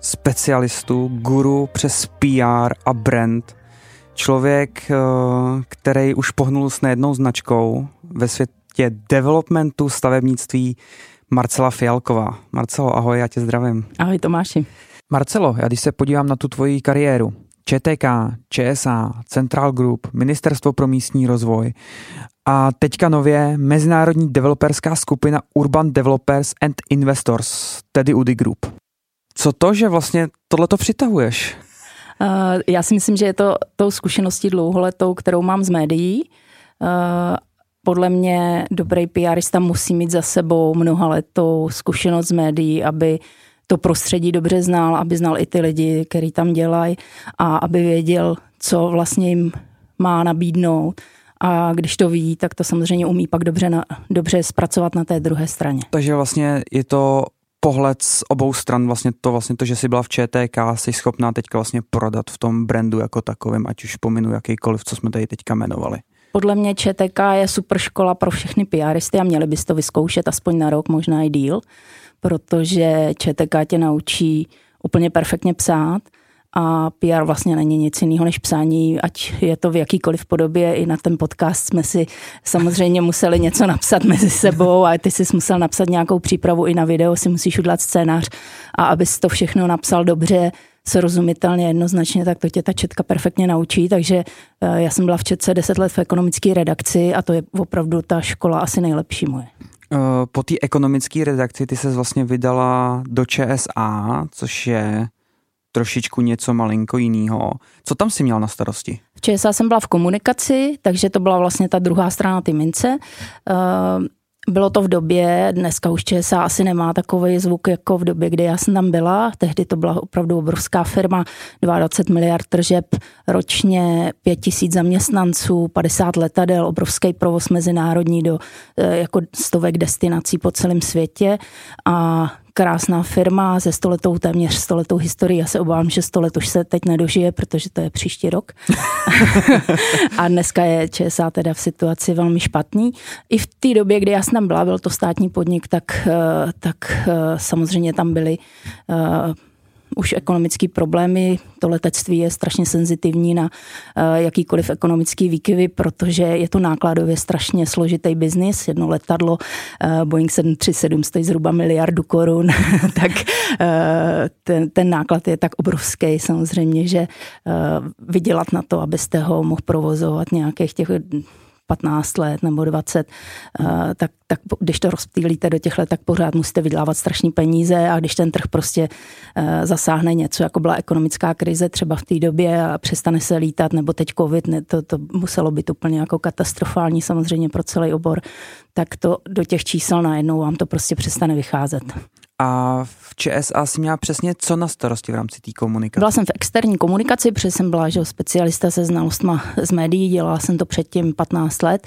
specialistu, guru přes PR a brand. Člověk, eh, který už pohnul s nejednou značkou ve světě developmentu, stavebnictví, Marcela Fialková. Marcelo, ahoj, já tě zdravím. Ahoj Tomáši. Marcelo, já když se podívám na tu tvoji kariéru, ČTK, ČSA, Central Group, Ministerstvo pro místní rozvoj a teďka nově mezinárodní developerská skupina Urban Developers and Investors, tedy UDI Group. Co to, že vlastně tohleto přitahuješ? Uh, já si myslím, že je to tou zkušeností dlouholetou, kterou mám z médií. Uh, podle mě dobrý PRista musí mít za sebou mnoha letou zkušenost z médií, aby to prostředí dobře znal, aby znal i ty lidi, který tam dělají a aby věděl, co vlastně jim má nabídnout. A když to ví, tak to samozřejmě umí pak dobře, na, dobře zpracovat na té druhé straně. Takže vlastně je to pohled z obou stran, vlastně to, vlastně to, že jsi byla v ČTK, jsi schopná teďka vlastně prodat v tom brandu jako takovém, ať už pominu jakýkoliv, co jsme tady teďka jmenovali. Podle mě ČTK je super škola pro všechny PRisty a měli bys to vyzkoušet aspoň na rok, možná i díl, protože ČTK tě naučí úplně perfektně psát a PR vlastně není nic jiného než psání, ať je to v jakýkoliv podobě. I na ten podcast jsme si samozřejmě museli něco napsat mezi sebou a ty jsi musel napsat nějakou přípravu i na video, si musíš udělat scénář a abys to všechno napsal dobře, srozumitelně, jednoznačně, tak to tě ta četka perfektně naučí, takže eh, já jsem byla v Četce 10 let v ekonomické redakci a to je opravdu ta škola asi nejlepší moje. Eh, po té ekonomické redakci ty se vlastně vydala do ČSA, což je trošičku něco malinko jiného. Co tam si měl na starosti? V ČSA jsem byla v komunikaci, takže to byla vlastně ta druhá strana ty mince. Uh, bylo to v době, dneska už ČSA asi nemá takový zvuk jako v době, kdy já jsem tam byla. Tehdy to byla opravdu obrovská firma, 22 miliard tržeb ročně, 5 tisíc zaměstnanců, 50 letadel, obrovský provoz mezinárodní do eh, jako stovek destinací po celém světě a krásná firma se stoletou, téměř stoletou historií. Já se obávám, že stolet už se teď nedožije, protože to je příští rok. a dneska je ČSA teda v situaci velmi špatný. I v té době, kdy já jsem tam byla, byl to státní podnik, tak, eh, tak eh, samozřejmě tam byly eh, už ekonomické problémy. To letectví je strašně senzitivní na eh, jakýkoliv ekonomický výkyvy, protože je to nákladově strašně složitý biznis. Jedno letadlo eh, Boeing 737 stojí zhruba miliardu korun, tak eh, ten, ten náklad je tak obrovský samozřejmě, že vydělat na to, abyste ho mohl provozovat nějakých těch 15 let nebo 20, eh, tak, tak když to rozptýlíte do těch let, tak pořád musíte vydělávat strašný peníze a když ten trh prostě eh, zasáhne něco, jako byla ekonomická krize třeba v té době a přestane se lítat, nebo teď covid, ne, to, to muselo být úplně jako katastrofální samozřejmě pro celý obor, tak to do těch čísel najednou vám to prostě přestane vycházet. A v ČSA si měla přesně co na starosti v rámci té komunikace? Byla jsem v externí komunikaci, protože jsem byla že specialista se znalostma z médií, dělala jsem to předtím 15 let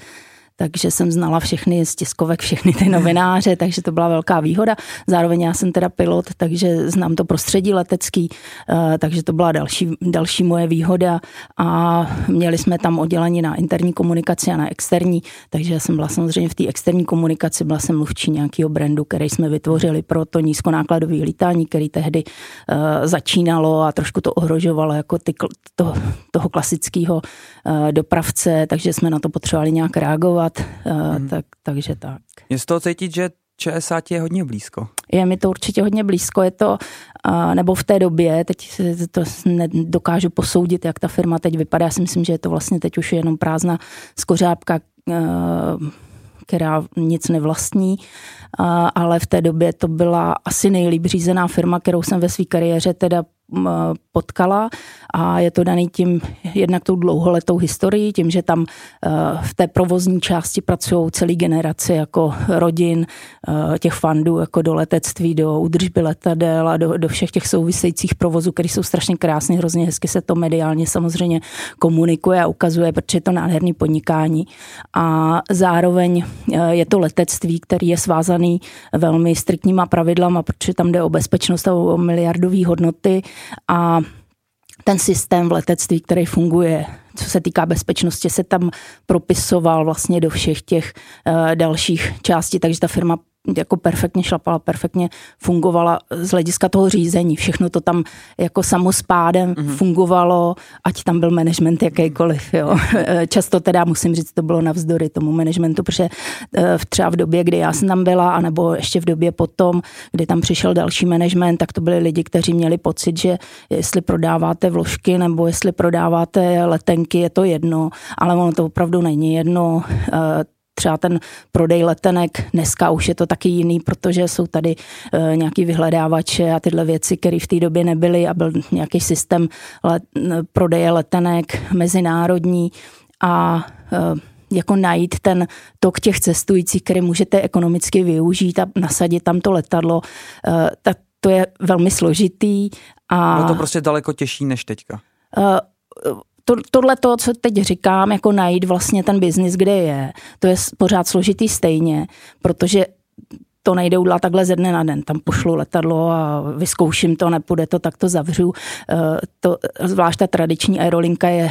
takže jsem znala všechny z tiskovek, všechny ty novináře, takže to byla velká výhoda. Zároveň já jsem teda pilot, takže znám to prostředí letecký, eh, takže to byla další, další moje výhoda a měli jsme tam oddělení na interní komunikaci a na externí, takže já jsem byla samozřejmě v té externí komunikaci, byla jsem mluvčí nějakého brandu, který jsme vytvořili pro to nízkonákladové lítání, který tehdy uh, začínalo a trošku to ohrožovalo jako ty, to, toho klasického uh, dopravce, takže jsme na to potřebovali nějak reagovat dělat, hmm. tak, takže tak. Je z toho cítit, že ČSA ti je hodně blízko? Je mi to určitě hodně blízko, je to, nebo v té době, teď to nedokážu posoudit, jak ta firma teď vypadá, já si myslím, že je to vlastně teď už jenom prázdná skořápka, která nic nevlastní, ale v té době to byla asi nejlíp řízená firma, kterou jsem ve své kariéře teda potkala a je to daný tím jednak tou dlouholetou historií, tím, že tam v té provozní části pracují celý generace jako rodin, těch fandů, jako do letectví, do údržby letadel a do, do všech těch souvisejících provozů, které jsou strašně krásné, hrozně hezky se to mediálně samozřejmě komunikuje a ukazuje, protože je to nádherný podnikání. A zároveň je to letectví, který je svázaný velmi striktníma pravidlama, protože tam jde o bezpečnost a o miliardové hodnoty a ten systém v letectví, který funguje, co se týká bezpečnosti, se tam propisoval vlastně do všech těch uh, dalších částí, takže ta firma jako perfektně šlapala, perfektně fungovala z hlediska toho řízení. Všechno to tam jako samospádem mm-hmm. fungovalo, ať tam byl management jakýkoliv. Jo. Často teda musím říct, to bylo navzdory tomu managementu, protože eh, třeba v době, kdy já jsem tam byla, anebo ještě v době potom, kdy tam přišel další management, tak to byli lidi, kteří měli pocit, že jestli prodáváte vložky nebo jestli prodáváte letenky, je to jedno, ale ono to opravdu není jedno eh, třeba ten prodej letenek, dneska už je to taky jiný, protože jsou tady e, nějaký vyhledávače a tyhle věci, které v té době nebyly a byl nějaký systém let, prodeje letenek mezinárodní a e, jako najít ten tok těch cestujících, který můžete ekonomicky využít a nasadit tam to letadlo, e, tak to je velmi složitý. A, no to prostě daleko těžší než teďka. To, tohle to, co teď říkám, jako najít vlastně ten biznis, kde je, to je pořád složitý stejně, protože to nejde udělat takhle ze dne na den. Tam pošlu letadlo a vyzkouším to, nepůjde to, tak to zavřu. Eh, to, zvlášť ta tradiční aerolinka je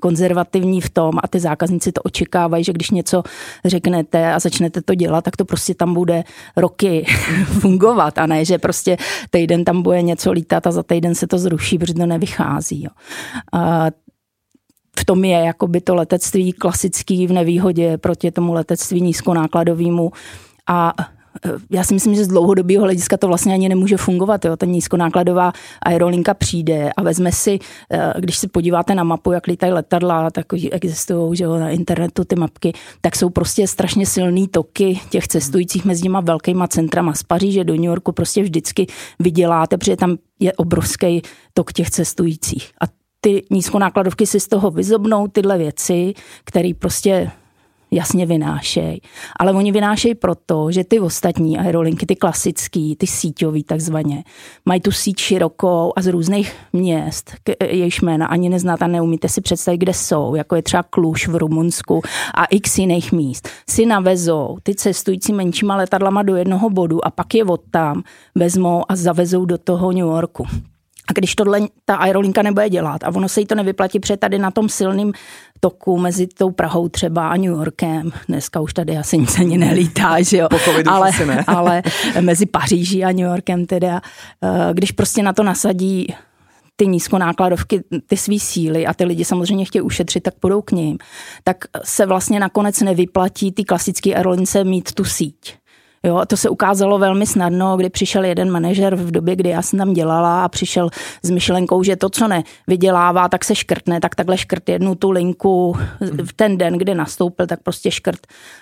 konzervativní v tom a ty zákazníci to očekávají, že když něco řeknete a začnete to dělat, tak to prostě tam bude roky fungovat a ne, že prostě týden tam bude něco lítat a za týden se to zruší, protože to nevychází. Jo. A v tom je jakoby to letectví klasický v nevýhodě proti tomu letectví nízkonákladovému, a e, já si myslím, že z dlouhodobého hlediska to vlastně ani nemůže fungovat. Jo. Ta nízkonákladová aerolinka přijde a vezme si, e, když se podíváte na mapu, jak lítají letadla, tak existují že jo, na internetu ty mapky, tak jsou prostě strašně silný toky těch cestujících mezi těma velkýma centrama z Paříže do New Yorku prostě vždycky vyděláte, protože tam je obrovský tok těch cestujících. A ty nízkonákladovky si z toho vyzobnou tyhle věci, které prostě jasně vynášejí. Ale oni vynášejí proto, že ty ostatní aerolinky, ty klasický, ty síťový takzvaně, mají tu síť širokou a z různých měst, jejichž jména ani neznáte neumíte si představit, kde jsou, jako je třeba Kluž v Rumunsku a x jiných míst, si navezou ty cestující menšíma letadlama do jednoho bodu a pak je od tam vezmou a zavezou do toho New Yorku. A když tohle ta aerolinka nebude dělat a ono se jí to nevyplatí, protože tady na tom silným toku mezi tou Prahou třeba a New Yorkem, dneska už tady asi nic ani nelítá, že jo, ale, ne. ale mezi Paříží a New Yorkem teda, eh, když prostě na to nasadí ty nízkonákladovky, ty svý síly a ty lidi samozřejmě chtějí ušetřit, tak půjdou k ním, tak se vlastně nakonec nevyplatí ty klasické aerolince mít tu síť. Jo, a to se ukázalo velmi snadno, kdy přišel jeden manažer v době, kdy já jsem tam dělala a přišel s myšlenkou, že to, co nevydělává, tak se škrtne, tak takhle škrt jednu tu linku v ten den, kdy nastoupil, tak prostě škrt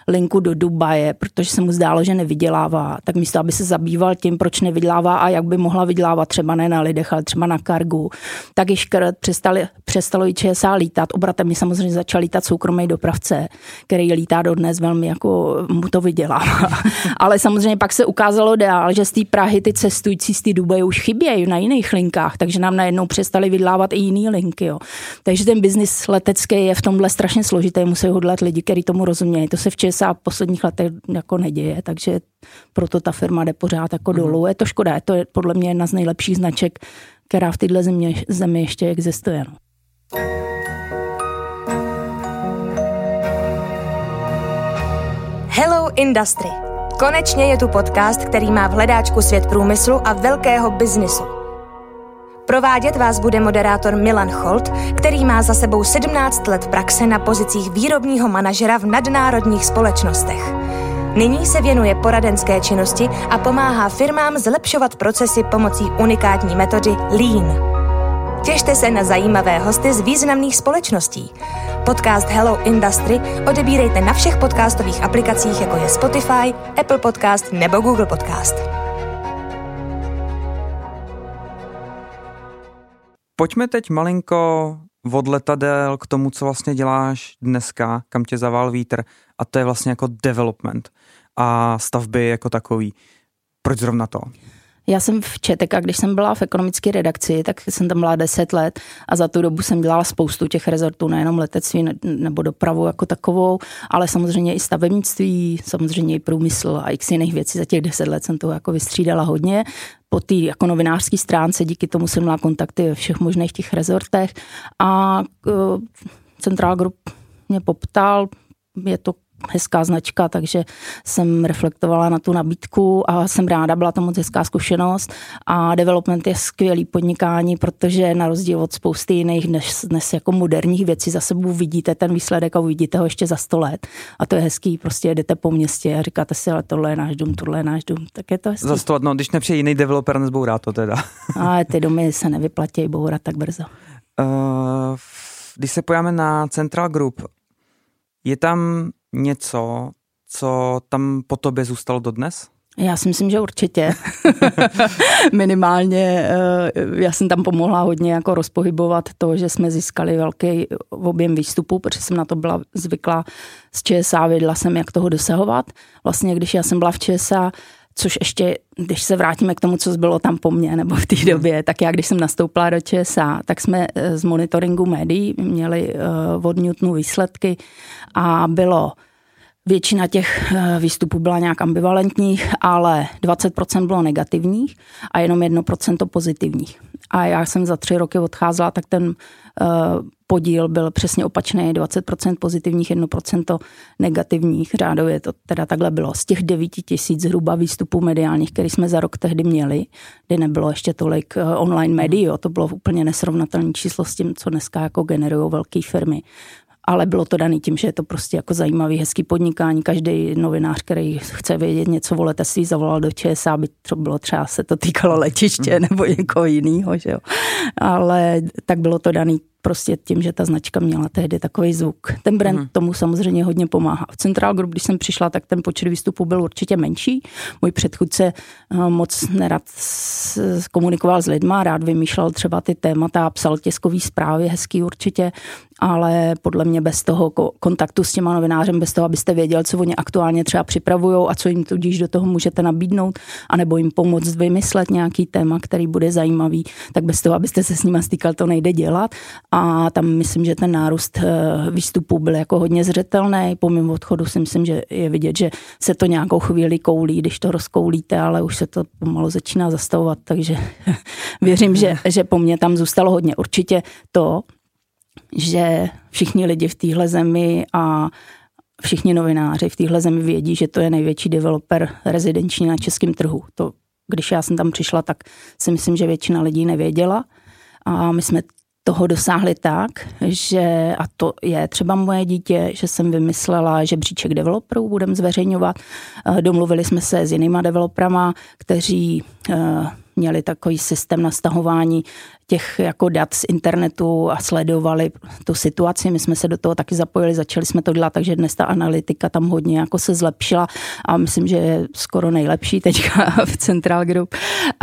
linku do Dubaje, protože se mu zdálo, že nevydělává. Tak místo, aby se zabýval tím, proč nevydělává a jak by mohla vydělávat třeba ne na lidech, ale třeba na kargu, tak i škrt přestali, přestalo i ČSA lítat. Obratem mi samozřejmě začal lítat soukromý dopravce, který lítá dodnes velmi jako mu to vydělává. ale samozřejmě pak se ukázalo dál, že z té Prahy ty cestující z té Dubaje už chybějí na jiných linkách, takže nám najednou přestali vydlávat i jiný linky. Jo. Takže ten biznis letecký je v tomhle strašně složitý, musí hodlat lidi, kteří tomu rozumějí. To se v ČSA v posledních letech jako neděje, takže proto ta firma jde pořád jako mm. dolů. Je to škoda, je to podle mě jedna z nejlepších značek, která v této zemi, zemi ještě existuje. No. Hello Industry Konečně je tu podcast, který má v hledáčku svět průmyslu a velkého biznisu. Provádět vás bude moderátor Milan Holt, který má za sebou 17 let praxe na pozicích výrobního manažera v nadnárodních společnostech. Nyní se věnuje poradenské činnosti a pomáhá firmám zlepšovat procesy pomocí unikátní metody Lean. Těšte se na zajímavé hosty z významných společností. Podcast Hello Industry odebírejte na všech podcastových aplikacích, jako je Spotify, Apple Podcast nebo Google Podcast. pojďme teď malinko od letadel k tomu, co vlastně děláš dneska, kam tě zaval vítr a to je vlastně jako development a stavby jako takový. Proč zrovna to? Já jsem v Četek a když jsem byla v ekonomické redakci, tak jsem tam byla 10 let a za tu dobu jsem dělala spoustu těch rezortů, nejenom letectví nebo dopravu jako takovou, ale samozřejmě i stavebnictví, samozřejmě i průmysl a x jiných věcí. Za těch 10 let jsem to jako vystřídala hodně. Po té jako novinářské stránce díky tomu jsem měla kontakty ve všech možných těch rezortech a uh, Central Group mě poptal, je to hezká značka, takže jsem reflektovala na tu nabídku a jsem ráda, byla to moc hezká zkušenost a development je skvělý podnikání, protože na rozdíl od spousty jiných dnes, dnes jako moderních věcí za sebou vidíte ten výsledek a uvidíte ho ještě za sto let a to je hezký, prostě jedete po městě a říkáte si, ale tohle je náš dům, tohle je náš dům, tak je to hezký. Za sto let, no když nepřijde jiný developer, nezbourá to teda. ale ty domy se nevyplatí bourat tak brzo. Uh, když se pojáme na Central Group, je tam něco, co tam po tobě zůstalo dodnes? Já si myslím, že určitě. Minimálně eh, já jsem tam pomohla hodně jako rozpohybovat to, že jsme získali velký objem výstupu, protože jsem na to byla zvyklá z ČSA, věděla jsem, jak toho dosahovat. Vlastně, když já jsem byla v ČSA, což ještě, když se vrátíme k tomu, co bylo tam po mně, nebo v té hmm. době, tak já, když jsem nastoupila do ČSA, tak jsme eh, z monitoringu médií měli uh, od Newtonu výsledky a bylo Většina těch eh, výstupů byla nějak ambivalentních, ale 20% bylo negativních a jenom 1% pozitivních. A já jsem za tři roky odcházela, tak ten podíl byl přesně opačný, 20% pozitivních, 1% negativních. Řádově to teda takhle bylo. Z těch 9 tisíc zhruba výstupů mediálních, který jsme za rok tehdy měli, kdy nebylo ještě tolik eh, online médií, to bylo úplně nesrovnatelné číslo s tím, co dneska jako generují velké firmy ale bylo to daný tím, že je to prostě jako zajímavý, hezký podnikání. Každý novinář, který chce vědět něco o letectví, zavolal do ČSA, aby to bylo třeba se to týkalo letiště nebo někoho jiného, že jo. Ale tak bylo to daný prostě tím, že ta značka měla tehdy takový zvuk. Ten brand mm. tomu samozřejmě hodně pomáhá. V Central Group, když jsem přišla, tak ten počet výstupů byl určitě menší. Můj předchůdce eh, moc nerad komunikoval s lidma, rád vymýšlel třeba ty témata, psal tiskový zprávy, hezký určitě, ale podle mě bez toho kontaktu s těma novinářem, bez toho, abyste věděl, co oni aktuálně třeba připravují a co jim tudíž do toho můžete nabídnout, anebo jim pomoct vymyslet nějaký téma, který bude zajímavý, tak bez toho, abyste se s nima stýkal, to nejde dělat. A tam myslím, že ten nárůst eh, výstupů byl jako hodně zřetelný. Po mém odchodu si myslím, že je vidět, že se to nějakou chvíli koulí, když to rozkoulíte, ale už se to pomalu začíná zastavovat, takže věřím, že, že po mně tam zůstalo hodně. Určitě to, že všichni lidi v téhle zemi a všichni novináři v téhle zemi vědí, že to je největší developer rezidenční na českém trhu. To, když já jsem tam přišla, tak si myslím, že většina lidí nevěděla. A my jsme toho dosáhli tak, že, a to je třeba moje dítě, že jsem vymyslela, že bříček developerů budeme zveřejňovat. Eh, domluvili jsme se s jinýma developerama, kteří eh, měli takový systém nastahování těch jako dat z internetu a sledovali tu situaci. My jsme se do toho taky zapojili, začali jsme to dělat, takže dnes ta analytika tam hodně jako se zlepšila a myslím, že je skoro nejlepší teďka v Central Group.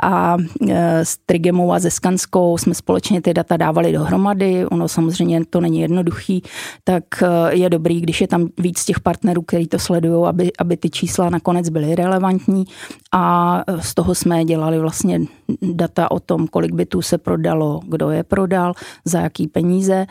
A e, s Trigemou a ze Skanskou jsme společně ty data dávali dohromady. Ono samozřejmě to není jednoduchý, tak e, je dobrý, když je tam víc těch partnerů, kteří to sledují, aby, aby ty čísla nakonec byly relevantní a e, z toho jsme dělali vlastně data o tom, kolik bytů se prodalo, kdo je prodal, za jaký peníze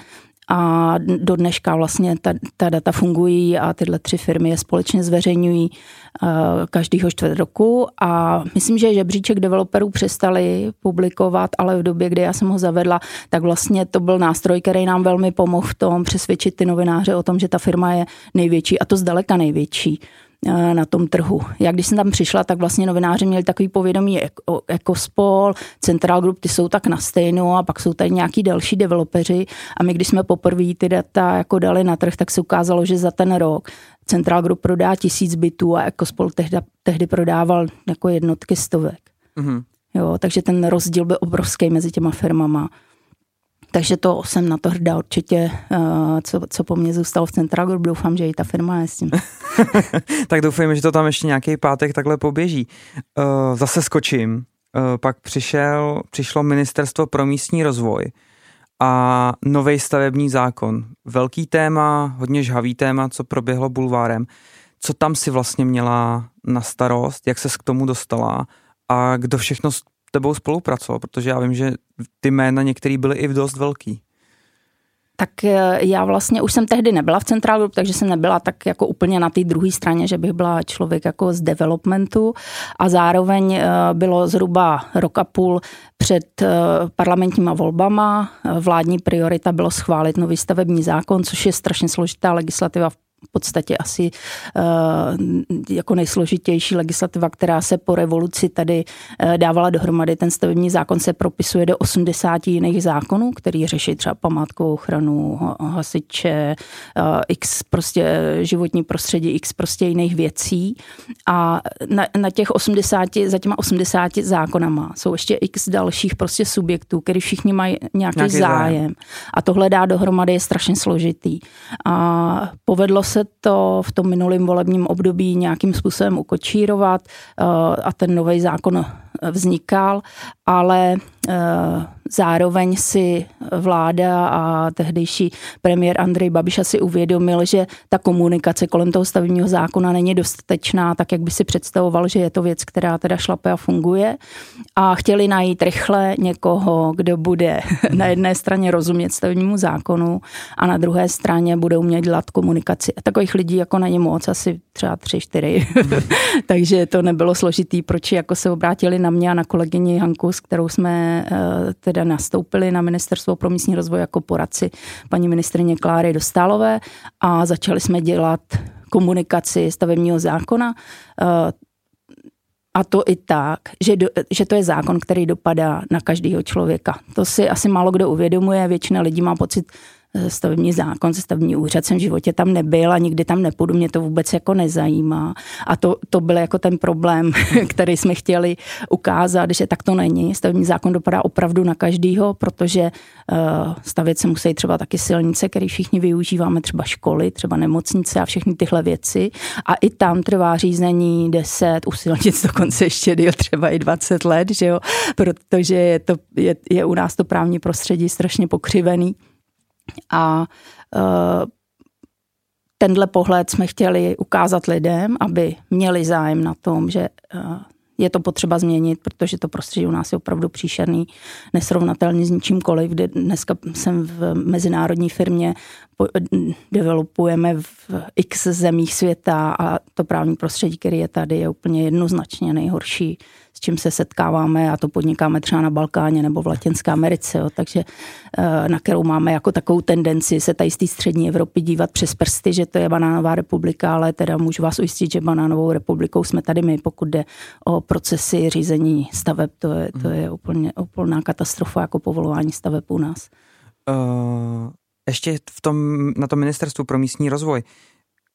a do dneška vlastně ta, ta data fungují a tyhle tři firmy je společně zveřejňují uh, každýho čtvrt roku a myslím, že žebříček developerů přestali publikovat, ale v době, kdy já jsem ho zavedla, tak vlastně to byl nástroj, který nám velmi pomohl v tom přesvědčit ty novináře o tom, že ta firma je největší a to zdaleka největší. Na tom trhu. Já když jsem tam přišla, tak vlastně novináři měli takový povědomí jako, jako Central Group, ty jsou tak na stejno a pak jsou tady nějaký další developeři a my když jsme poprvé ty data jako dali na trh, tak se ukázalo, že za ten rok Central Group prodá tisíc bytů a jako spol tehdy, tehdy prodával jako jednotky stovek. Mm-hmm. Jo, takže ten rozdíl byl obrovský mezi těma firmama. Takže to jsem na to hrdá určitě, uh, co, co po mně zůstalo v Central Group. Doufám, že i ta firma je s tím. tak doufujeme, že to tam ještě nějaký pátek takhle poběží. Uh, zase skočím. Uh, pak přišel, přišlo Ministerstvo pro místní rozvoj a nový stavební zákon. Velký téma, hodně žhavý téma, co proběhlo bulvárem. Co tam si vlastně měla na starost, jak se k tomu dostala a kdo všechno tebou spolupracoval, protože já vím, že ty jména některý byly i v dost velký tak eh, já vlastně už jsem tehdy nebyla v Central Group, takže jsem nebyla tak jako úplně na té druhé straně, že bych byla člověk jako z developmentu a zároveň eh, bylo zhruba rok a půl před eh, parlamentníma volbama. Vládní priorita bylo schválit nový stavební zákon, což je strašně složitá legislativa v v podstatě asi uh, jako nejsložitější legislativa, která se po revoluci tady uh, dávala dohromady. Ten stavební zákon se propisuje do 80 jiných zákonů, který řeší třeba památkovou ochranu, hasiče, uh, x prostě životní prostředí, x prostě jiných věcí. A na, na těch 80, za těma 80 zákonama jsou ještě x dalších prostě subjektů, který všichni mají nějaký, nějaký zájem. zájem. A tohle dá dohromady je strašně složitý. A povedlo se se to v tom minulém volebním období nějakým způsobem ukočírovat eh, a ten nový zákon vznikal, ale eh, zároveň si vláda a tehdejší premiér Andrej Babiš asi uvědomil, že ta komunikace kolem toho stavebního zákona není dostatečná, tak jak by si představoval, že je to věc, která teda šlape a funguje. A chtěli najít rychle někoho, kdo bude na jedné straně rozumět stavebnímu zákonu a na druhé straně bude umět dělat komunikaci. A takových lidí jako není moc, asi třeba tři, čtyři. Takže to nebylo složitý, proč jako se obrátili na mě a na kolegyni Hanku, s kterou jsme eh, teda nastoupili na Ministerstvo pro místní rozvoj jako poradci paní ministrině Kláry Dostálové a začali jsme dělat komunikaci stavebního zákona. Eh, a to i tak, že, do, že to je zákon, který dopadá na každého člověka. To si asi málo kdo uvědomuje, většina lidí má pocit, stavební zákon, stavební úřad jsem v životě tam nebyl a nikdy tam nepůjdu, mě to vůbec jako nezajímá. A to, to byl jako ten problém, který jsme chtěli ukázat, že tak to není. Stavební zákon dopadá opravdu na každýho, protože uh, stavět se musí třeba taky silnice, které všichni využíváme, třeba školy, třeba nemocnice a všechny tyhle věci. A i tam trvá řízení 10, u silnic dokonce ještě díl, třeba i 20 let, že jo? protože je, to, je, je u nás to právní prostředí strašně pokřivený. A uh, tenhle pohled jsme chtěli ukázat lidem, aby měli zájem na tom, že uh, je to potřeba změnit, protože to prostředí u nás je opravdu příšerný, nesrovnatelný s ničímkoliv. Dneska jsem v mezinárodní firmě, developujeme v x zemích světa a to právní prostředí, který je tady, je úplně jednoznačně nejhorší s čím se setkáváme a to podnikáme třeba na Balkáně nebo v Latinské Americe. Jo. Takže eh, na kterou máme jako takovou tendenci se tady z té střední Evropy dívat přes prsty, že to je banánová republika, ale teda můžu vás ujistit, že banánovou republikou jsme tady my, pokud jde o procesy řízení staveb. To je, to je úplně úplná katastrofa jako povolování staveb u nás. Uh, ještě v tom, na tom ministerstvu pro místní rozvoj,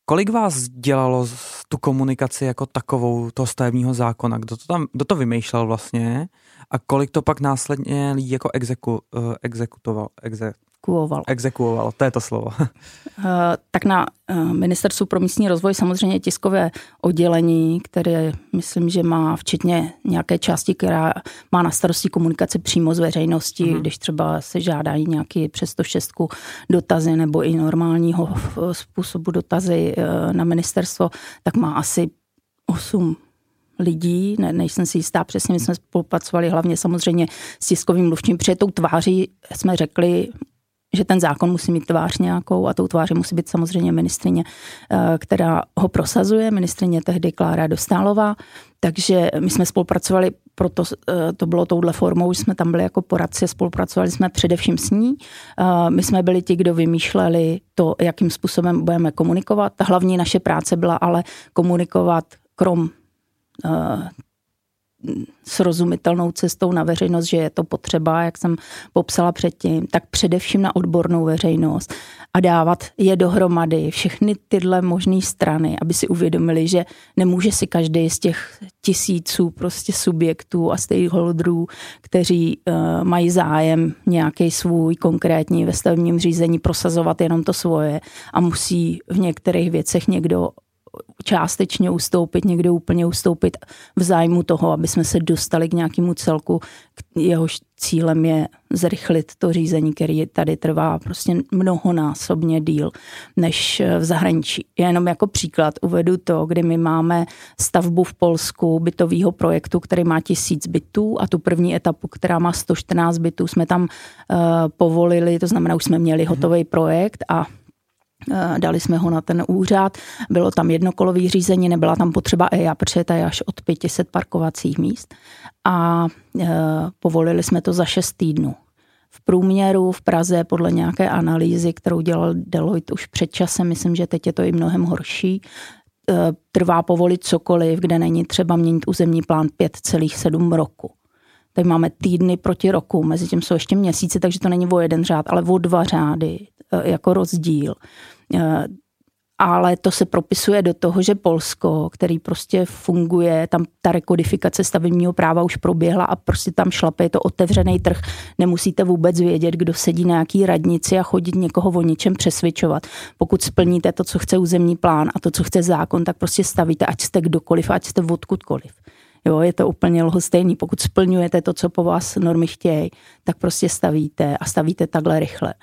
Kolik vás dělalo tu komunikaci jako takovou toho stavebního zákona? Kdo to tam, kdo to vymýšlel vlastně? A kolik to pak následně lidí jako exeku, uh, exekutoval? Exe, Exekuoval. Exekuoval, to je to slovo. Eh, tak na eh, Ministerstvu pro místní rozvoj samozřejmě tiskové oddělení, které myslím, že má včetně nějaké části, která má na starosti komunikaci přímo s veřejností, mm-hmm. když třeba se žádají nějaký přes to šestku dotazy nebo i normálního způsobu dotazy eh, na ministerstvo, tak má asi 8 lidí, ne, nejsem si jistá přesně, my jsme spolupracovali hlavně samozřejmě s tiskovým mluvčím, protože tou tváří jsme řekli, že ten zákon musí mít tvář nějakou a tou tváří musí být samozřejmě ministrině, eh, která ho prosazuje, ministrině tehdy Klára Dostálová, takže my jsme spolupracovali, proto eh, to bylo touhle formou, jsme tam byli jako poradci, spolupracovali jsme především s ní. Eh, my jsme byli ti, kdo vymýšleli to, jakým způsobem budeme komunikovat. Hlavní naše práce byla ale komunikovat krom srozumitelnou cestou na veřejnost, že je to potřeba, jak jsem popsala předtím, tak především na odbornou veřejnost a dávat je dohromady, všechny tyhle možné strany, aby si uvědomili, že nemůže si každý z těch tisíců prostě subjektů a stakeholderů, kteří uh, mají zájem nějaký svůj konkrétní ve stavebním řízení prosazovat jenom to svoje a musí v některých věcech někdo částečně ustoupit, někde úplně ustoupit v zájmu toho, aby jsme se dostali k nějakému celku, jehož cílem je zrychlit to řízení, který tady trvá prostě mnohonásobně díl než v zahraničí. Jenom jako příklad uvedu to, kdy my máme stavbu v Polsku bytového projektu, který má tisíc bytů a tu první etapu, která má 114 bytů, jsme tam uh, povolili, to znamená, už jsme měli hotový projekt a Eh, dali jsme ho na ten úřad, bylo tam jednokolový řízení, nebyla tam potřeba EIA, protože to je až od 500 parkovacích míst a e, povolili jsme to za 6 týdnů. V průměru v Praze podle nějaké analýzy, kterou dělal Deloitte už před časem, myslím, že teď je to i mnohem horší, e, trvá povolit cokoliv, kde není třeba měnit územní plán 5,7 roku. Tady máme týdny proti roku, mezi tím jsou ještě měsíce, takže to není o jeden řád, ale o dva řády e, jako rozdíl. E, ale to se propisuje do toho, že Polsko, který prostě funguje, tam ta rekodifikace stavebního práva už proběhla a prostě tam šlape, je to otevřený trh, nemusíte vůbec vědět, kdo sedí na jaký radnici a chodit někoho o něčem přesvědčovat. Pokud splníte to, co chce územní plán a to, co chce zákon, tak prostě stavíte, ať jste kdokoliv, ať jste odkudkoliv. Jo, je to úplně lhostejný. Pokud splňujete to, co po vás normy chtějí, tak prostě stavíte a stavíte takhle rychle.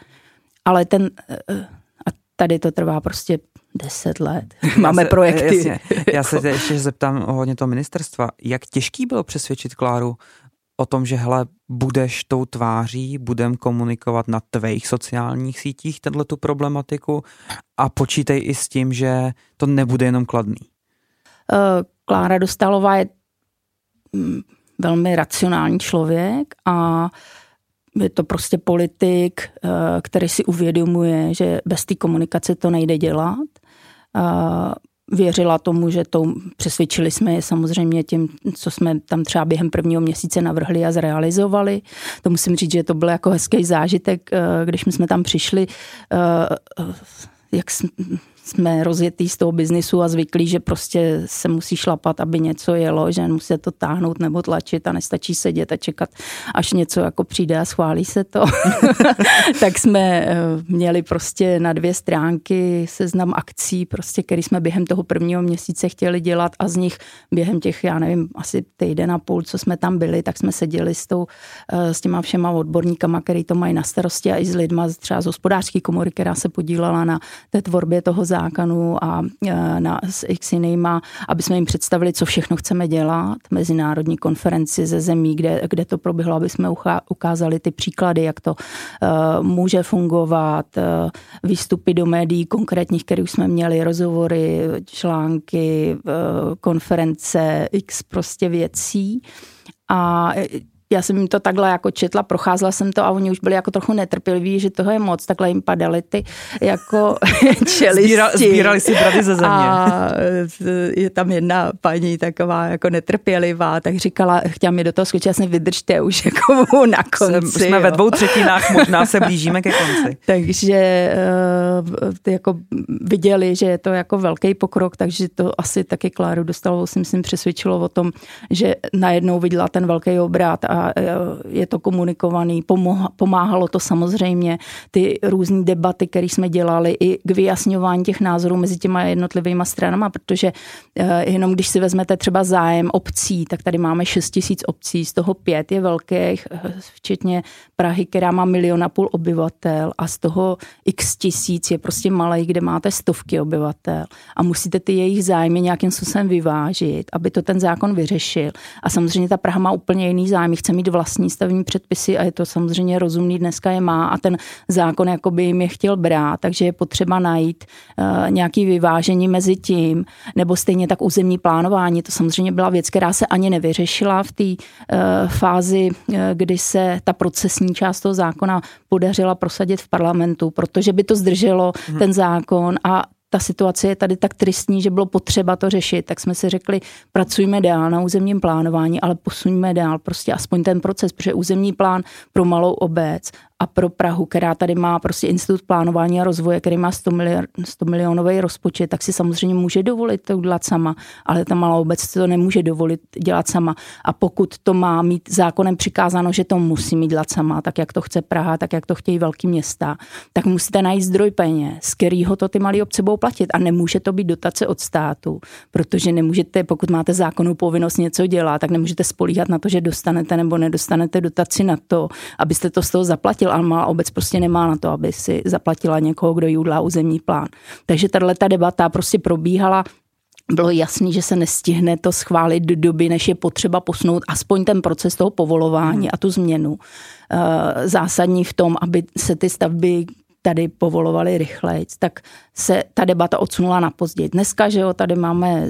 Ale ten, eh, a tady to trvá prostě deset let. Máme se, projekty. Jasně. Já se ještě zeptám ohledně toho ministerstva. Jak těžký bylo přesvědčit Kláru o tom, že hele, budeš tou tváří, budem komunikovat na tvých sociálních sítích tenhle tu problematiku a počítej i s tím, že to nebude jenom kladný. Eh, Klára Dostalová je velmi racionální člověk a je to prostě politik, eh, který si uvědomuje, že bez té komunikace to nejde dělat. Věřila tomu, že to přesvědčili jsme je samozřejmě tím, co jsme tam třeba během prvního měsíce navrhli a zrealizovali. To musím říct, že to byl jako hezký zážitek, eh, když jsme tam přišli, eh, jak jsme rozjetý z toho biznisu a zvyklí, že prostě se musí šlapat, aby něco jelo, že musí to táhnout nebo tlačit a nestačí sedět a čekat, až něco jako přijde a schválí se to. tak jsme eh, měli prostě na dvě stránky seznam akcí, prostě, který jsme během toho prvního měsíce chtěli dělat a z nich během těch, já nevím, asi týden a půl, co jsme tam byli, tak jsme seděli s, tou, eh, s těma všema odborníkama, který to mají na starosti a i s lidma třeba z hospodářské komory, která se podílela na té tvorbě toho zákonu a e, na, s x jinýma, aby jsme jim představili, co všechno chceme dělat, mezinárodní konferenci ze zemí, kde, kde to proběhlo, aby jsme ukázali ty příklady, jak to uh, může fungovat, uh, výstupy do médií konkrétních, které už jsme měli, rozhovory, články, uh, konference, x prostě věcí. A já jsem jim to takhle jako četla, procházela jsem to a oni už byli jako trochu netrpěliví, že toho je moc, takhle jim padaly ty jako čelisti. Zbíra, zbírali si brady ze země. A je tam jedna paní taková jako netrpělivá, tak říkala, chtěla mi do toho skočit, jasně vydržte už jako na konci. Jsme, jsme ve dvou třetinách, možná se blížíme ke konci. takže uh, jako viděli, že je to jako velký pokrok, takže to asi taky Kláru dostalo, si myslím, přesvědčilo o tom, že najednou viděla ten velký obrat a a e, je to komunikovaný. Pomáhalo to samozřejmě ty různé debaty, které jsme dělali i k vyjasňování těch názorů mezi těma jednotlivými stranama, protože e, jenom když si vezmete třeba zájem obcí, tak tady máme 6 tisíc obcí, z toho pět je velkých, e, včetně Prahy, která má milion a půl obyvatel a z toho x tisíc je prostě malý, kde máte stovky obyvatel a musíte ty jejich zájmy nějakým způsobem vyvážit, aby to ten zákon vyřešil. A samozřejmě ta Praha má úplně jiný zájem chce mít vlastní stavní předpisy a je to samozřejmě rozumný, dneska je má a ten zákon jakoby jim je chtěl brát, takže je potřeba najít uh, nějaký vyvážení mezi tím, nebo stejně tak územní plánování, to samozřejmě byla věc, která se ani nevyřešila v té uh, fázi, uh, kdy se ta procesní část toho zákona podařila prosadit v parlamentu, protože by to zdrželo hmm. ten zákon a ta situace je tady tak tristní, že bylo potřeba to řešit, tak jsme si řekli, pracujme dál na územním plánování, ale posuňme dál prostě aspoň ten proces, protože územní plán pro malou obec a pro Prahu, která tady má prostě institut plánování a rozvoje, který má 100, milion, 100 milionový rozpočet, tak si samozřejmě může dovolit to udělat sama, ale ta malá obec to nemůže dovolit dělat sama. A pokud to má mít zákonem přikázáno, že to musí mít dělat sama, tak jak to chce Praha, tak jak to chtějí velký města, tak musíte najít zdroj peněz, z kterého to ty malé obce budou platit. A nemůže to být dotace od státu, protože nemůžete, pokud máte zákonnou povinnost něco dělat, tak nemůžete spolíhat na to, že dostanete nebo nedostanete dotaci na to, abyste to z toho zaplatili zaplatil, ale malá obec prostě nemá na to, aby si zaplatila někoho, kdo jí udělá územní plán. Takže tahle ta debata prostě probíhala bylo jasný, že se nestihne to schválit do doby, než je potřeba posunout aspoň ten proces toho povolování hmm. a tu změnu. Eh, zásadní v tom, aby se ty stavby tady povolovaly rychleji, tak se ta debata odsunula na později. Dneska, že jo, tady máme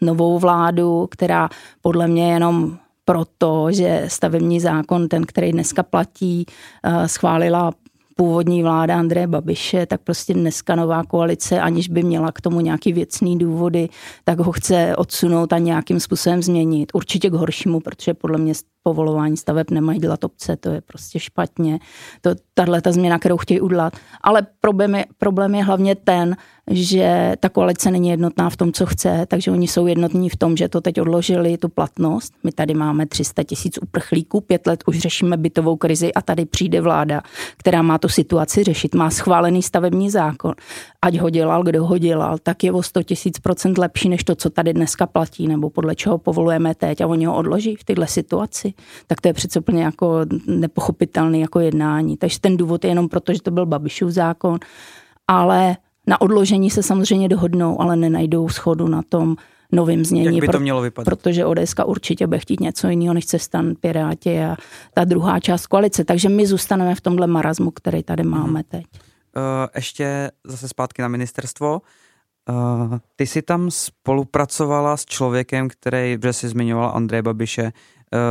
novou vládu, která podle mě jenom proto, že stavební zákon, ten, který dneska platí, eh, schválila původní vláda Andreje Babiše, tak prostě dneska nová koalice, aniž by měla k tomu nějaký věcný důvody, tak ho chce odsunout a nějakým způsobem změnit. Určitě k horšímu, protože podle mě povolování staveb nemají dělat obce, to je prostě špatně. To, tahle ta změna, kterou chtějí udělat. Ale problém je, problém je hlavně ten, že ta koalice není jednotná v tom, co chce, takže oni jsou jednotní v tom, že to teď odložili, tu platnost. My tady máme 300 tisíc uprchlíků, pět let už řešíme bytovou krizi a tady přijde vláda, která má tu situaci řešit, má schválený stavební zákon. Ať ho dělal, kdo ho dělal, tak je o 100 tisíc procent lepší než to, co tady dneska platí, nebo podle čeho povolujeme teď a oni ho odloží v této situaci. Tak to je přece úplně jako nepochopitelný jako jednání. Takže ten důvod je jenom proto, že to byl Babišův zákon, ale na odložení se samozřejmě dohodnou, ale nenajdou schodu na tom novým znění. Jak by to mělo vypadat? Protože ODS určitě bude chtít něco jiného, než se stan Piráti a ta druhá část koalice. Takže my zůstaneme v tomhle marazmu, který tady máme hmm. teď. Uh, ještě zase zpátky na ministerstvo. Uh, ty jsi tam spolupracovala s člověkem, který, že jsi zmiňovala Andreje Babiše, uh,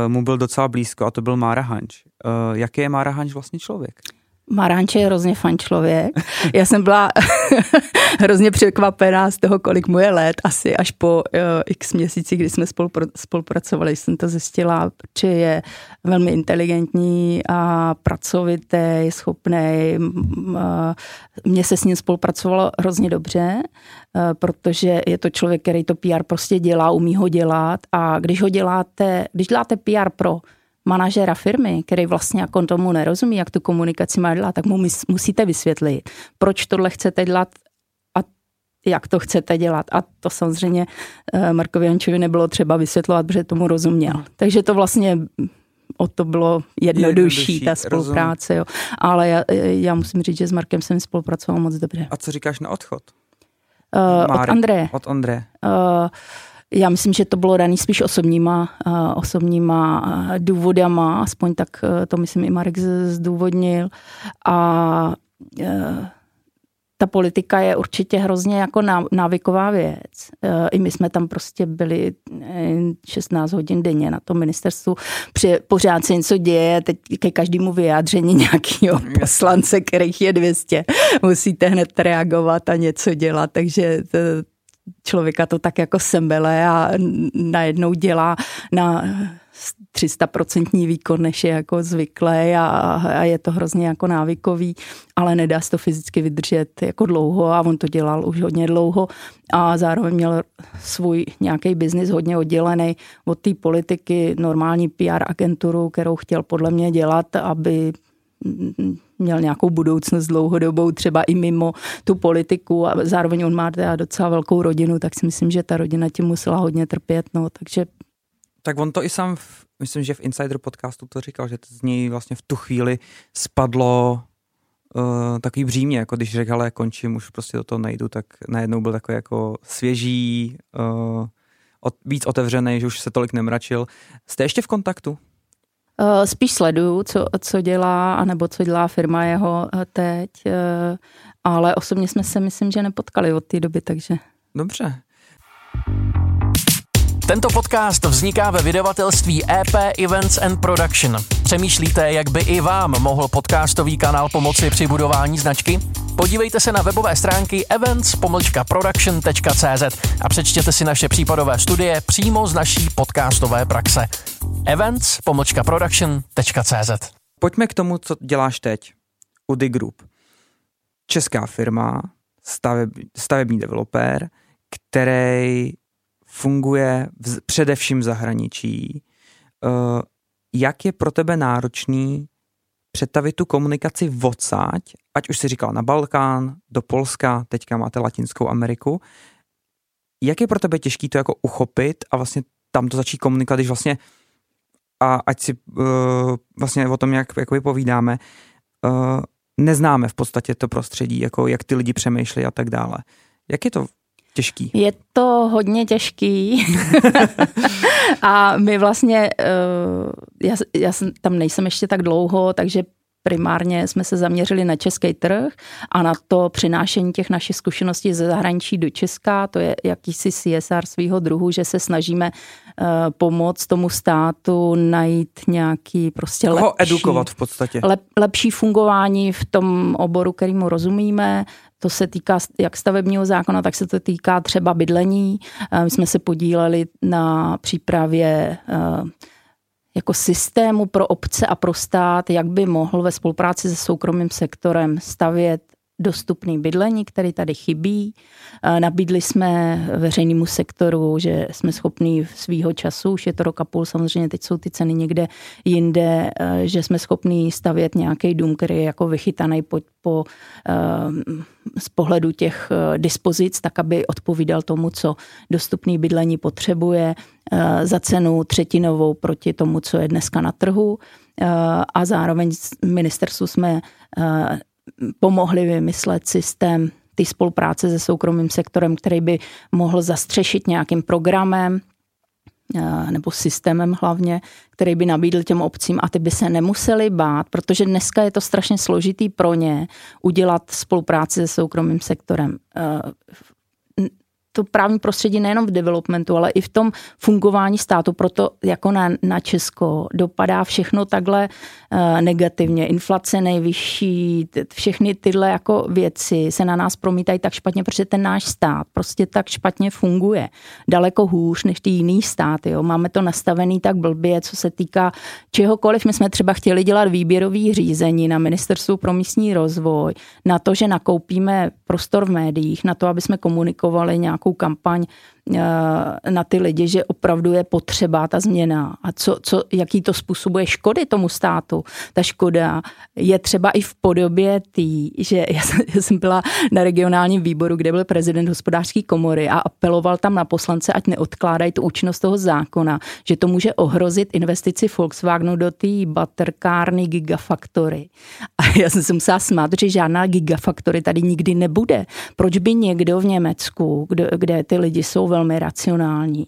mu byl docela blízko a to byl Mára Hanč. Uh, jaký je Mára Hanč vlastně člověk? Maránče je hrozně fan člověk. Já jsem byla hrozně překvapená z toho, kolik mu je let, asi až po uh, x měsíci, kdy jsme spolupr- spolupracovali, jsem to zjistila, že je velmi inteligentní a pracovitý, schopný. Uh, mně se s ním spolupracovalo hrozně dobře, uh, protože je to člověk, který to PR prostě dělá, umí ho dělat a když ho děláte, když děláte PR pro manažera firmy, který vlastně jako tomu nerozumí, jak tu komunikaci má dělat, tak mu musíte vysvětlit, proč tohle chcete dělat a jak to chcete dělat. A to samozřejmě eh, Markovi Jančovi nebylo třeba vysvětlovat, protože tomu rozuměl. Takže to vlastně o to bylo jednodušší, jednodušší ta spolupráce. Jo. Ale já, já musím říct, že s Markem jsem spolupracoval moc dobře. A co říkáš na odchod? Uh, od Andreje. Od Andreje. Uh, já myslím, že to bylo daný spíš osobníma, uh, osobníma uh, důvodama, aspoň tak uh, to myslím i Marek zdůvodnil. A ta politika je určitě hrozně jako návyková věc. I my jsme tam prostě byli 16 hodin denně na tom ministerstvu. Při, pořád se něco děje, teď ke každému vyjádření nějakého poslance, kterých je 200, musíte hned reagovat a něco dělat, takže to, člověka to tak jako sembele a najednou dělá na 300% výkon, než je jako zvyklé a, a je to hrozně jako návykový, ale nedá se to fyzicky vydržet jako dlouho a on to dělal už hodně dlouho a zároveň měl svůj nějaký biznis hodně oddělený od té politiky, normální PR agenturu, kterou chtěl podle mě dělat, aby měl nějakou budoucnost dlouhodobou, třeba i mimo tu politiku a zároveň on má teda docela velkou rodinu, tak si myslím, že ta rodina tím musela hodně trpět, no, takže... Tak on to i sám, v, myslím, že v Insider podcastu to říkal, že z něj vlastně v tu chvíli spadlo uh, takový břímě, jako když řekl, ale končím, už prostě do toho nejdu, tak najednou byl takový jako svěží, uh, od, víc otevřený, že už se tolik nemračil. Jste ještě v kontaktu? Eh, spíš sleduju, co, co dělá, anebo co dělá firma jeho eh, teď, eh, ale osobně jsme se, myslím, že nepotkali od té doby, takže... Dobře. Tento podcast vzniká ve vydavatelství EP Events and Production. Přemýšlíte, jak by i vám mohl podcastový kanál pomoci při budování značky? Podívejte se na webové stránky events-production.cz a přečtěte si naše případové studie přímo z naší podcastové praxe. events-production.cz pojďme k tomu, co děláš teď. Udy Group. Česká firma, staveb, stavební developer, který funguje v, především v zahraničí. Uh, jak je pro tebe náročný představit tu komunikaci odsáď, ať už si říkal na Balkán, do Polska, teďka máte Latinskou Ameriku. Jak je pro tebe těžký to jako uchopit a vlastně tam to začít komunikovat, když vlastně a ať si uh, vlastně o tom, jak jako povídáme, uh, neznáme v podstatě to prostředí, jako jak ty lidi přemýšlí a tak dále. Jak je to těžký? Je to hodně těžký. a my vlastně, uh, já, já jsem, tam nejsem ještě tak dlouho, takže primárně jsme se zaměřili na český trh a na to přinášení těch našich zkušeností ze zahraničí do Česka. To je jakýsi CSR svého druhu, že se snažíme uh, pomoct tomu státu najít nějaký prostě lepší... Ho edukovat v podstatě. Lep, lepší fungování v tom oboru, kterýmu rozumíme. To se týká jak stavebního zákona, tak se to týká třeba bydlení. Uh, my jsme se podíleli na přípravě uh, jako systému pro obce a pro stát, jak by mohl ve spolupráci se soukromým sektorem stavět dostupný bydlení, který tady chybí. Nabídli jsme veřejnému sektoru, že jsme schopní svýho času, už je to rok a půl, samozřejmě teď jsou ty ceny někde jinde, že jsme schopní stavět nějaký dům, který je jako vychytaný po, po, z pohledu těch dispozic, tak aby odpovídal tomu, co dostupný bydlení potřebuje za cenu třetinovou proti tomu, co je dneska na trhu. A zároveň ministerstvu jsme pomohli vymyslet systém ty spolupráce se soukromým sektorem, který by mohl zastřešit nějakým programem eh, nebo systémem hlavně, který by nabídl těm obcím a ty by se nemuseli bát, protože dneska je to strašně složitý pro ně udělat spolupráci se soukromým sektorem. To právní prostředí nejenom v developmentu, ale i v tom fungování státu, proto jako na, na Česko dopadá všechno takhle uh, negativně. Inflace nejvyšší, všechny tyhle jako věci se na nás promítají tak špatně, protože ten náš stát prostě tak špatně funguje. Daleko hůř než ty jiný státy. Jo. Máme to nastavený tak blbě, co se týká čehokoliv. My jsme třeba chtěli dělat výběrový řízení na Ministerstvu pro místní rozvoj, na to, že nakoupíme prostor v médiích, na to, aby jsme komunikovali nějak nějakou kampaň na ty lidi, že opravdu je potřeba ta změna a co, co, jaký to způsobuje škody tomu státu. Ta škoda je třeba i v podobě tý, že já jsem, já jsem byla na regionálním výboru, kde byl prezident hospodářské komory a apeloval tam na poslance, ať neodkládají tu účinnost toho zákona, že to může ohrozit investici Volkswagenu do té baterkárny Gigafactory. A já jsem se musela smát, že žádná Gigafactory tady nikdy nebude. Proč by někdo v Německu, kde, kde ty lidi jsou velmi racionální.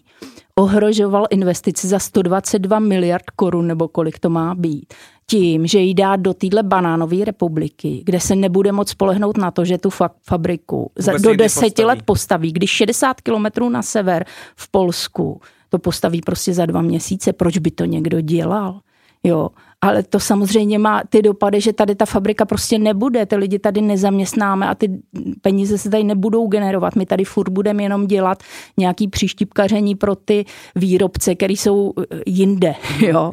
Ohrožoval investici za 122 miliard korun, nebo kolik to má být, tím, že ji dá do téhle banánové republiky, kde se nebude moc spolehnout na to, že tu fa- fabriku za, do deseti postaví. let postaví, když 60 kilometrů na sever v Polsku to postaví prostě za dva měsíce, proč by to někdo dělal? Jo, ale to samozřejmě má ty dopady, že tady ta fabrika prostě nebude, ty lidi tady nezaměstnáme a ty peníze se tady nebudou generovat. My tady furt budeme jenom dělat nějaký příštipkaření pro ty výrobce, který jsou eh, jinde. Jo.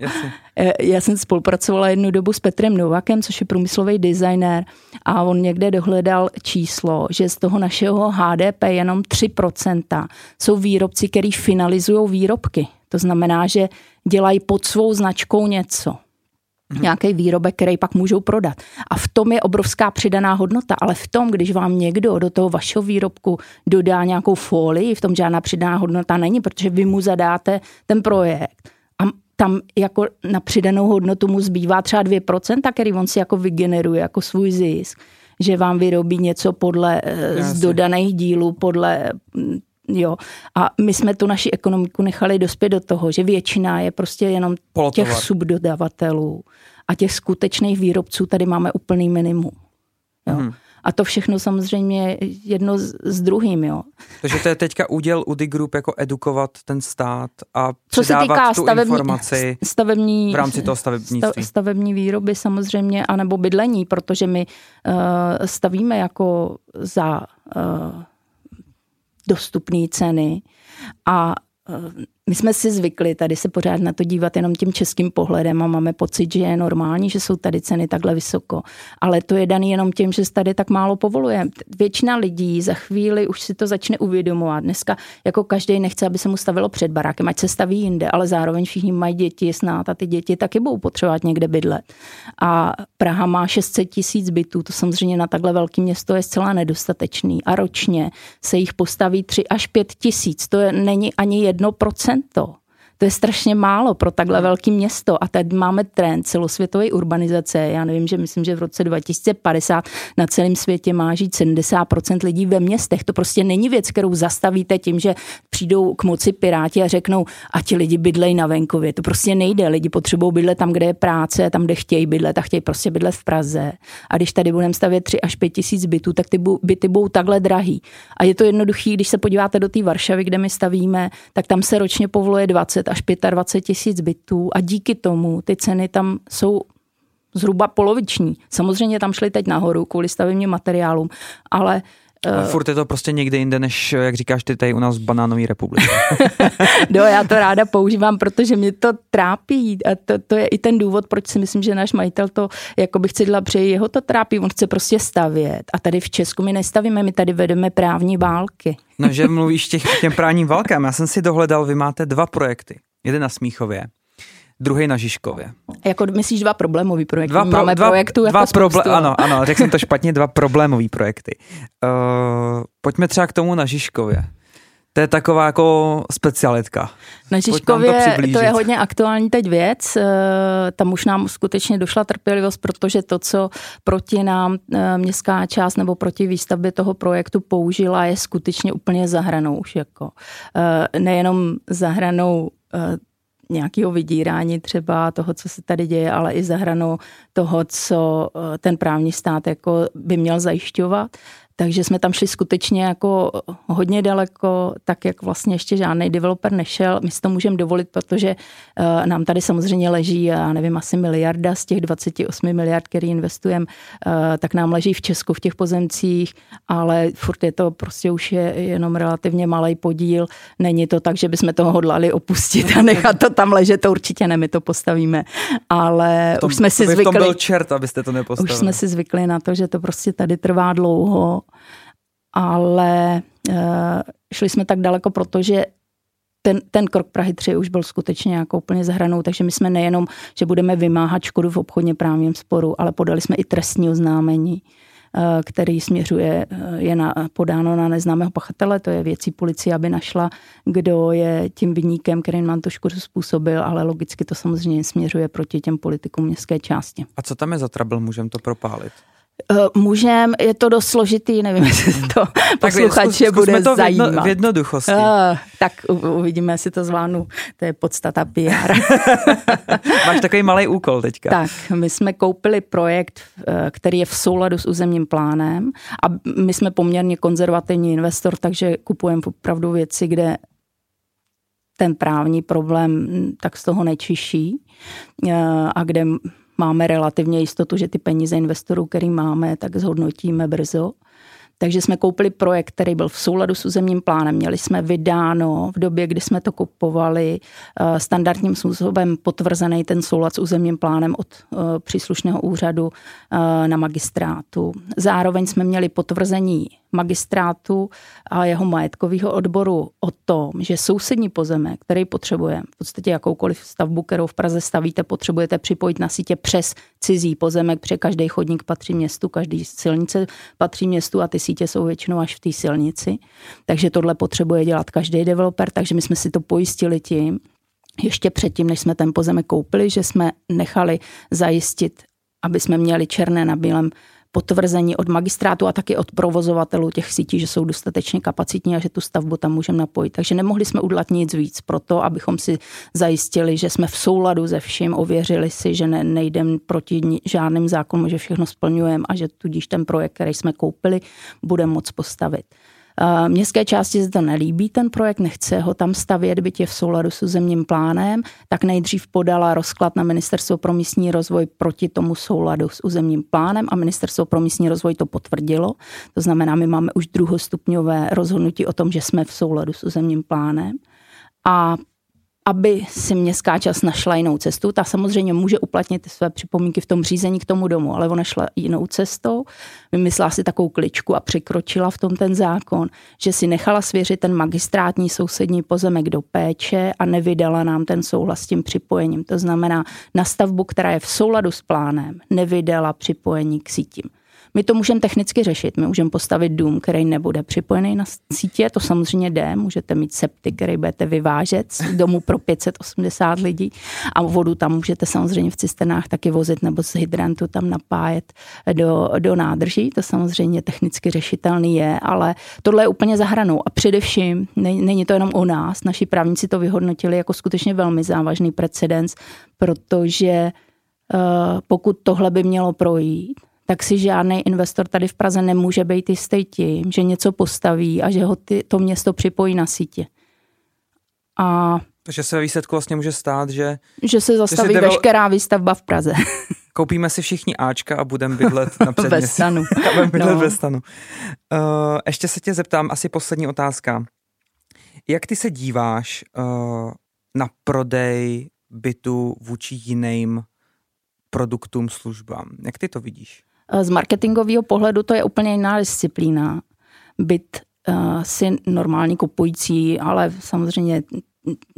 Eh, já jsem spolupracovala jednu dobu s Petrem Novakem, což je průmyslový designer a on někde dohledal číslo, že z toho našeho HDP jenom 3% jsou výrobci, který finalizují výrobky. To znamená, že dělají pod svou značkou něco hmm. nějaký výrobek, který pak můžou prodat. A v tom je obrovská přidaná hodnota, ale v tom, když vám někdo do toho vašeho výrobku dodá nějakou folii, v tom žádná přidaná hodnota není, protože vy mu zadáte ten projekt a tam jako na přidanou hodnotu mu zbývá třeba 2%, který on si jako vygeneruje jako svůj zisk že vám vyrobí něco podle eh, Jasně. z dodaných dílů, podle hm, Jo. A my jsme tu naši ekonomiku nechali dospět do toho, že většina je prostě jenom Polotovar. těch subdodavatelů a těch skutečných výrobců tady máme úplný minimum. Jo. Hmm. A to všechno samozřejmě jedno s druhým, jo. Takže to je teďka úděl UDI Group jako edukovat ten stát a Co se týká tu stavební, informaci stavební, v rámci toho stavebnictví. Stavební výroby samozřejmě, anebo bydlení, protože my uh, stavíme jako za uh, dostupné ceny a eh, my jsme si zvykli tady se pořád na to dívat jenom tím českým pohledem a máme pocit, že je normální, že jsou tady ceny takhle vysoko. Ale to je daný jenom tím, že se tady tak málo povoluje. Většina lidí za chvíli už si to začne uvědomovat. Dneska jako každý nechce, aby se mu stavilo před barákem, ať se staví jinde, ale zároveň všichni mají děti snad a ty děti taky budou potřebovat někde bydlet. A Praha má 600 tisíc bytů, to samozřejmě na takhle velké město je zcela nedostatečný. A ročně se jich postaví 3 až 5 tisíc. To je, není ani jedno procent 100% To je strašně málo pro takhle velké město. A teď máme trend celosvětové urbanizace. Já nevím, že myslím, že v roce 2050 na celém světě má žít 70% lidí ve městech. To prostě není věc, kterou zastavíte tím, že přijdou k moci piráti a řeknou, a ti lidi bydlej na venkově. To prostě nejde. Lidi potřebují bydlet tam, kde je práce, tam, kde chtějí bydlet a chtějí prostě bydlet v Praze. A když tady budeme stavět 3 až 5 tisíc bytů, tak ty byty budou takhle drahý. A je to jednoduchý, když se podíváte do té Varšavy, kde my stavíme, tak tam se ročně povoluje 20 až 25 tisíc bytů a díky tomu ty ceny tam jsou zhruba poloviční. Samozřejmě tam šly teď nahoru kvůli stavebním materiálům, ale a furt je to prostě někde jinde, než jak říkáš ty tady u nás v Banánové republice. no, já to ráda používám, protože mě to trápí. A to, to, je i ten důvod, proč si myslím, že náš majitel to, jako bych chci přeji, jeho to trápí. On chce prostě stavět. A tady v Česku my nestavíme, my tady vedeme právní války. no, že mluvíš těch, těm právním válkám. Já jsem si dohledal, vy máte dva projekty. Jeden na Smíchově druhý na Žižkově. Jako myslíš dva problémový projekty? Dva pro, Máme dva, projektů dva jako proble- Ano, ano, řekl jsem to špatně, dva problémový projekty. Uh, pojďme třeba k tomu na Žižkově. To je taková jako specialitka. Na Žižkově to, to je hodně aktuální teď věc. Eh, tam už nám skutečně došla trpělivost, protože to, co proti nám eh, městská část nebo proti výstavbě toho projektu použila, je skutečně úplně zahranou už jako. Nejenom zahranou nějakého vydírání třeba toho, co se tady děje, ale i zahranou toho, co eh, ten právní stát jako by měl zajišťovat. Takže jsme tam šli skutečně jako hodně daleko, tak jak vlastně ještě žádný developer nešel. My si to můžeme dovolit, protože uh, nám tady samozřejmě leží, já nevím, asi miliarda z těch 28 miliard, který investujeme, uh, tak nám leží v Česku v těch pozemcích, ale furt je to prostě už je jenom relativně malý podíl. Není to tak, že bychom toho hodlali opustit a nechat to tam ležet, to určitě ne, my to postavíme. Ale tom, už jsme si zvykli. V tom byl čert, abyste to nepostavili. Už jsme si zvykli na to, že to prostě tady trvá dlouho ale eh, šli jsme tak daleko, protože ten, ten krok Prahy 3 už byl skutečně jako úplně zahranou, takže my jsme nejenom, že budeme vymáhat škodu v obchodně právním sporu, ale podali jsme i trestní oznámení, eh, který směřuje, eh, je na, podáno na neznámého pachatele, to je věcí policie, aby našla, kdo je tím vyníkem, který nám tu škodu způsobil, ale logicky to samozřejmě směřuje proti těm politikům městské části. A co tam je za trouble, můžeme to propálit? Eh, můžem, je to dost složitý, nevím, jestli to posluchače zkus, bude to zajímat. V, jedno, v jednoduchosti. Uh, tak uvidíme, jestli to zvládnu. To je podstata PR. Máš takový malý úkol teďka. Tak, my jsme koupili projekt, eh, který je v souladu s územním plánem a my jsme poměrně konzervativní investor, takže kupujeme opravdu věci, kde ten právní problém hm, tak z toho nečiší a kde máme relativně jistotu, že ty peníze investorů, který máme, tak zhodnotíme brzo. Takže jsme koupili projekt, který byl v souladu s územním plánem. Měli jsme vydáno v době, kdy jsme to kupovali eh, standardním způsobem potvrzený ten soulad s územním plánem od eh, příslušného úřadu eh, na magistrátu. Zároveň jsme měli potvrzení magistrátu a jeho majetkového odboru o tom, že sousední pozemek, který potřebujeme, v podstatě jakoukoliv stavbu, kterou v Praze stavíte, potřebujete připojit na sítě přes cizí pozemek, protože každý chodník patří městu, každý silnice patří městu a ty sítě jsou většinou až v té silnici. Takže tohle potřebuje dělat každý developer, takže my jsme si to pojistili tím, ještě předtím, než jsme ten pozemek koupili, že jsme nechali zajistit, aby jsme měli černé na bílém potvrzení od magistrátu a taky od provozovatelů těch sítí, že jsou dostatečně kapacitní a že tu stavbu tam můžeme napojit. Takže nemohli jsme udělat nic víc pro to, abychom si zajistili, že jsme v souladu se vším, ověřili si, že ne, nejdem proti žádným zákonům, že všechno splňujeme a že tudíž ten projekt, který jsme koupili, bude moc postavit. Městské části se to nelíbí, ten projekt, nechce ho tam stavět, byť je v souladu s územním plánem, tak nejdřív podala rozklad na Ministerstvo pro místní rozvoj proti tomu souladu s územním plánem a Ministerstvo pro místní rozvoj to potvrdilo. To znamená, my máme už druhostupňové rozhodnutí o tom, že jsme v souladu s územním plánem. A aby si městská část našla jinou cestu. Ta samozřejmě může uplatnit své připomínky v tom řízení k tomu domu, ale ona šla jinou cestou, vymyslela si takovou kličku a překročila v tom ten zákon, že si nechala svěřit ten magistrátní sousední pozemek do péče a nevydala nám ten souhlas s tím připojením. To znamená, na stavbu, která je v souladu s plánem, nevydala připojení k sítím. My to můžeme technicky řešit. My můžeme postavit dům, který nebude připojený na sítě, to samozřejmě jde. Můžete mít septy, který budete vyvážet z domu pro 580 lidí a vodu tam můžete samozřejmě v cisternách taky vozit nebo z hydrantu tam napájet do, do nádrží. To samozřejmě technicky řešitelný je, ale tohle je úplně zahranou. A především není to jenom o nás. Naši právníci to vyhodnotili jako skutečně velmi závažný precedens, protože eh, pokud tohle by mělo projít, tak si žádný investor tady v Praze nemůže být jistý tím, že něco postaví a že ho ty, to město připojí na sítě. A takže se ve výsledku vlastně může stát, že... Že se zastaví že devel... veškerá výstavba v Praze. Koupíme si všichni Ačka a budeme bydlet na předměstí. ve stanu. budeme bydlet no. ve stanu. Uh, ještě se tě zeptám, asi poslední otázka. Jak ty se díváš uh, na prodej bytu vůči jiným produktům, službám? Jak ty to vidíš? Z marketingového pohledu to je úplně jiná disciplína. Byt uh, si normální kupující, ale samozřejmě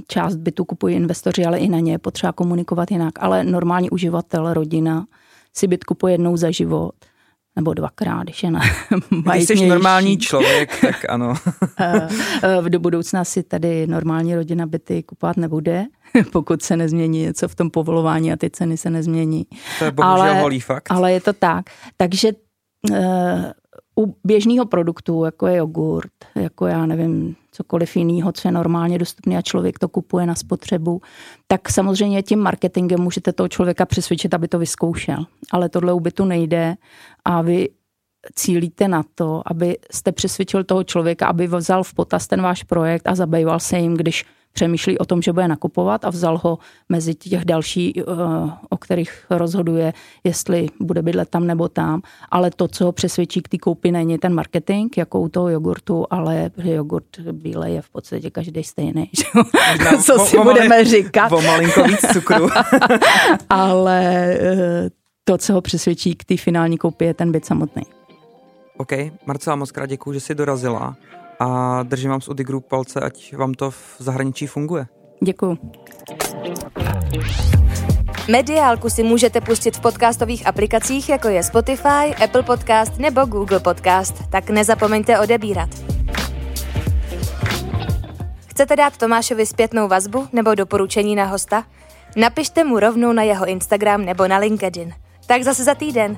část bytu kupují investoři, ale i na ně je potřeba komunikovat jinak. Ale normální uživatel, rodina si byt kupuje jednou za život nebo dvakrát, když je na Když jsi normální člověk, tak ano. Eh, eh, do budoucna si tady normální rodina byty kupovat nebude, pokud se nezmění něco v tom povolování a ty ceny se nezmění. To je bohužel ale, holý fakt. Ale je to tak. Takže uh, u běžného produktu, jako je jogurt, jako já nevím, cokoliv jiného, co je normálně dostupné a člověk to kupuje na spotřebu, tak samozřejmě tím marketingem můžete toho člověka přesvědčit, aby to vyzkoušel. Ale tohle u bytu nejde a vy cílíte na to, aby jste přesvědčil toho člověka, aby vzal v potaz ten váš projekt a zabýval se jim, když přemýšlí o tom, že bude nakupovat a vzal ho mezi těch další, eh, o kterých rozhoduje, jestli bude bydlet tam nebo tam. Ale to, co ho přesvědčí k té koupi, není ten marketing, jako u toho jogurtu, ale jogurt bílej je v podstatě každý stejný. Že? co si o, budeme malin, říkat. O malinko víc cukru. ale eh, to, co ho přesvědčí k té finální koupi, je ten byt samotný. OK, Marcela, moc krát děkuji, že jsi dorazila a držím vám z Udi Group palce, ať vám to v zahraničí funguje. Děkuji. Mediálku si můžete pustit v podcastových aplikacích, jako je Spotify, Apple Podcast nebo Google Podcast, tak nezapomeňte odebírat. Chcete dát Tomášovi zpětnou vazbu nebo doporučení na hosta? Napište mu rovnou na jeho Instagram nebo na LinkedIn. Tak zase za týden.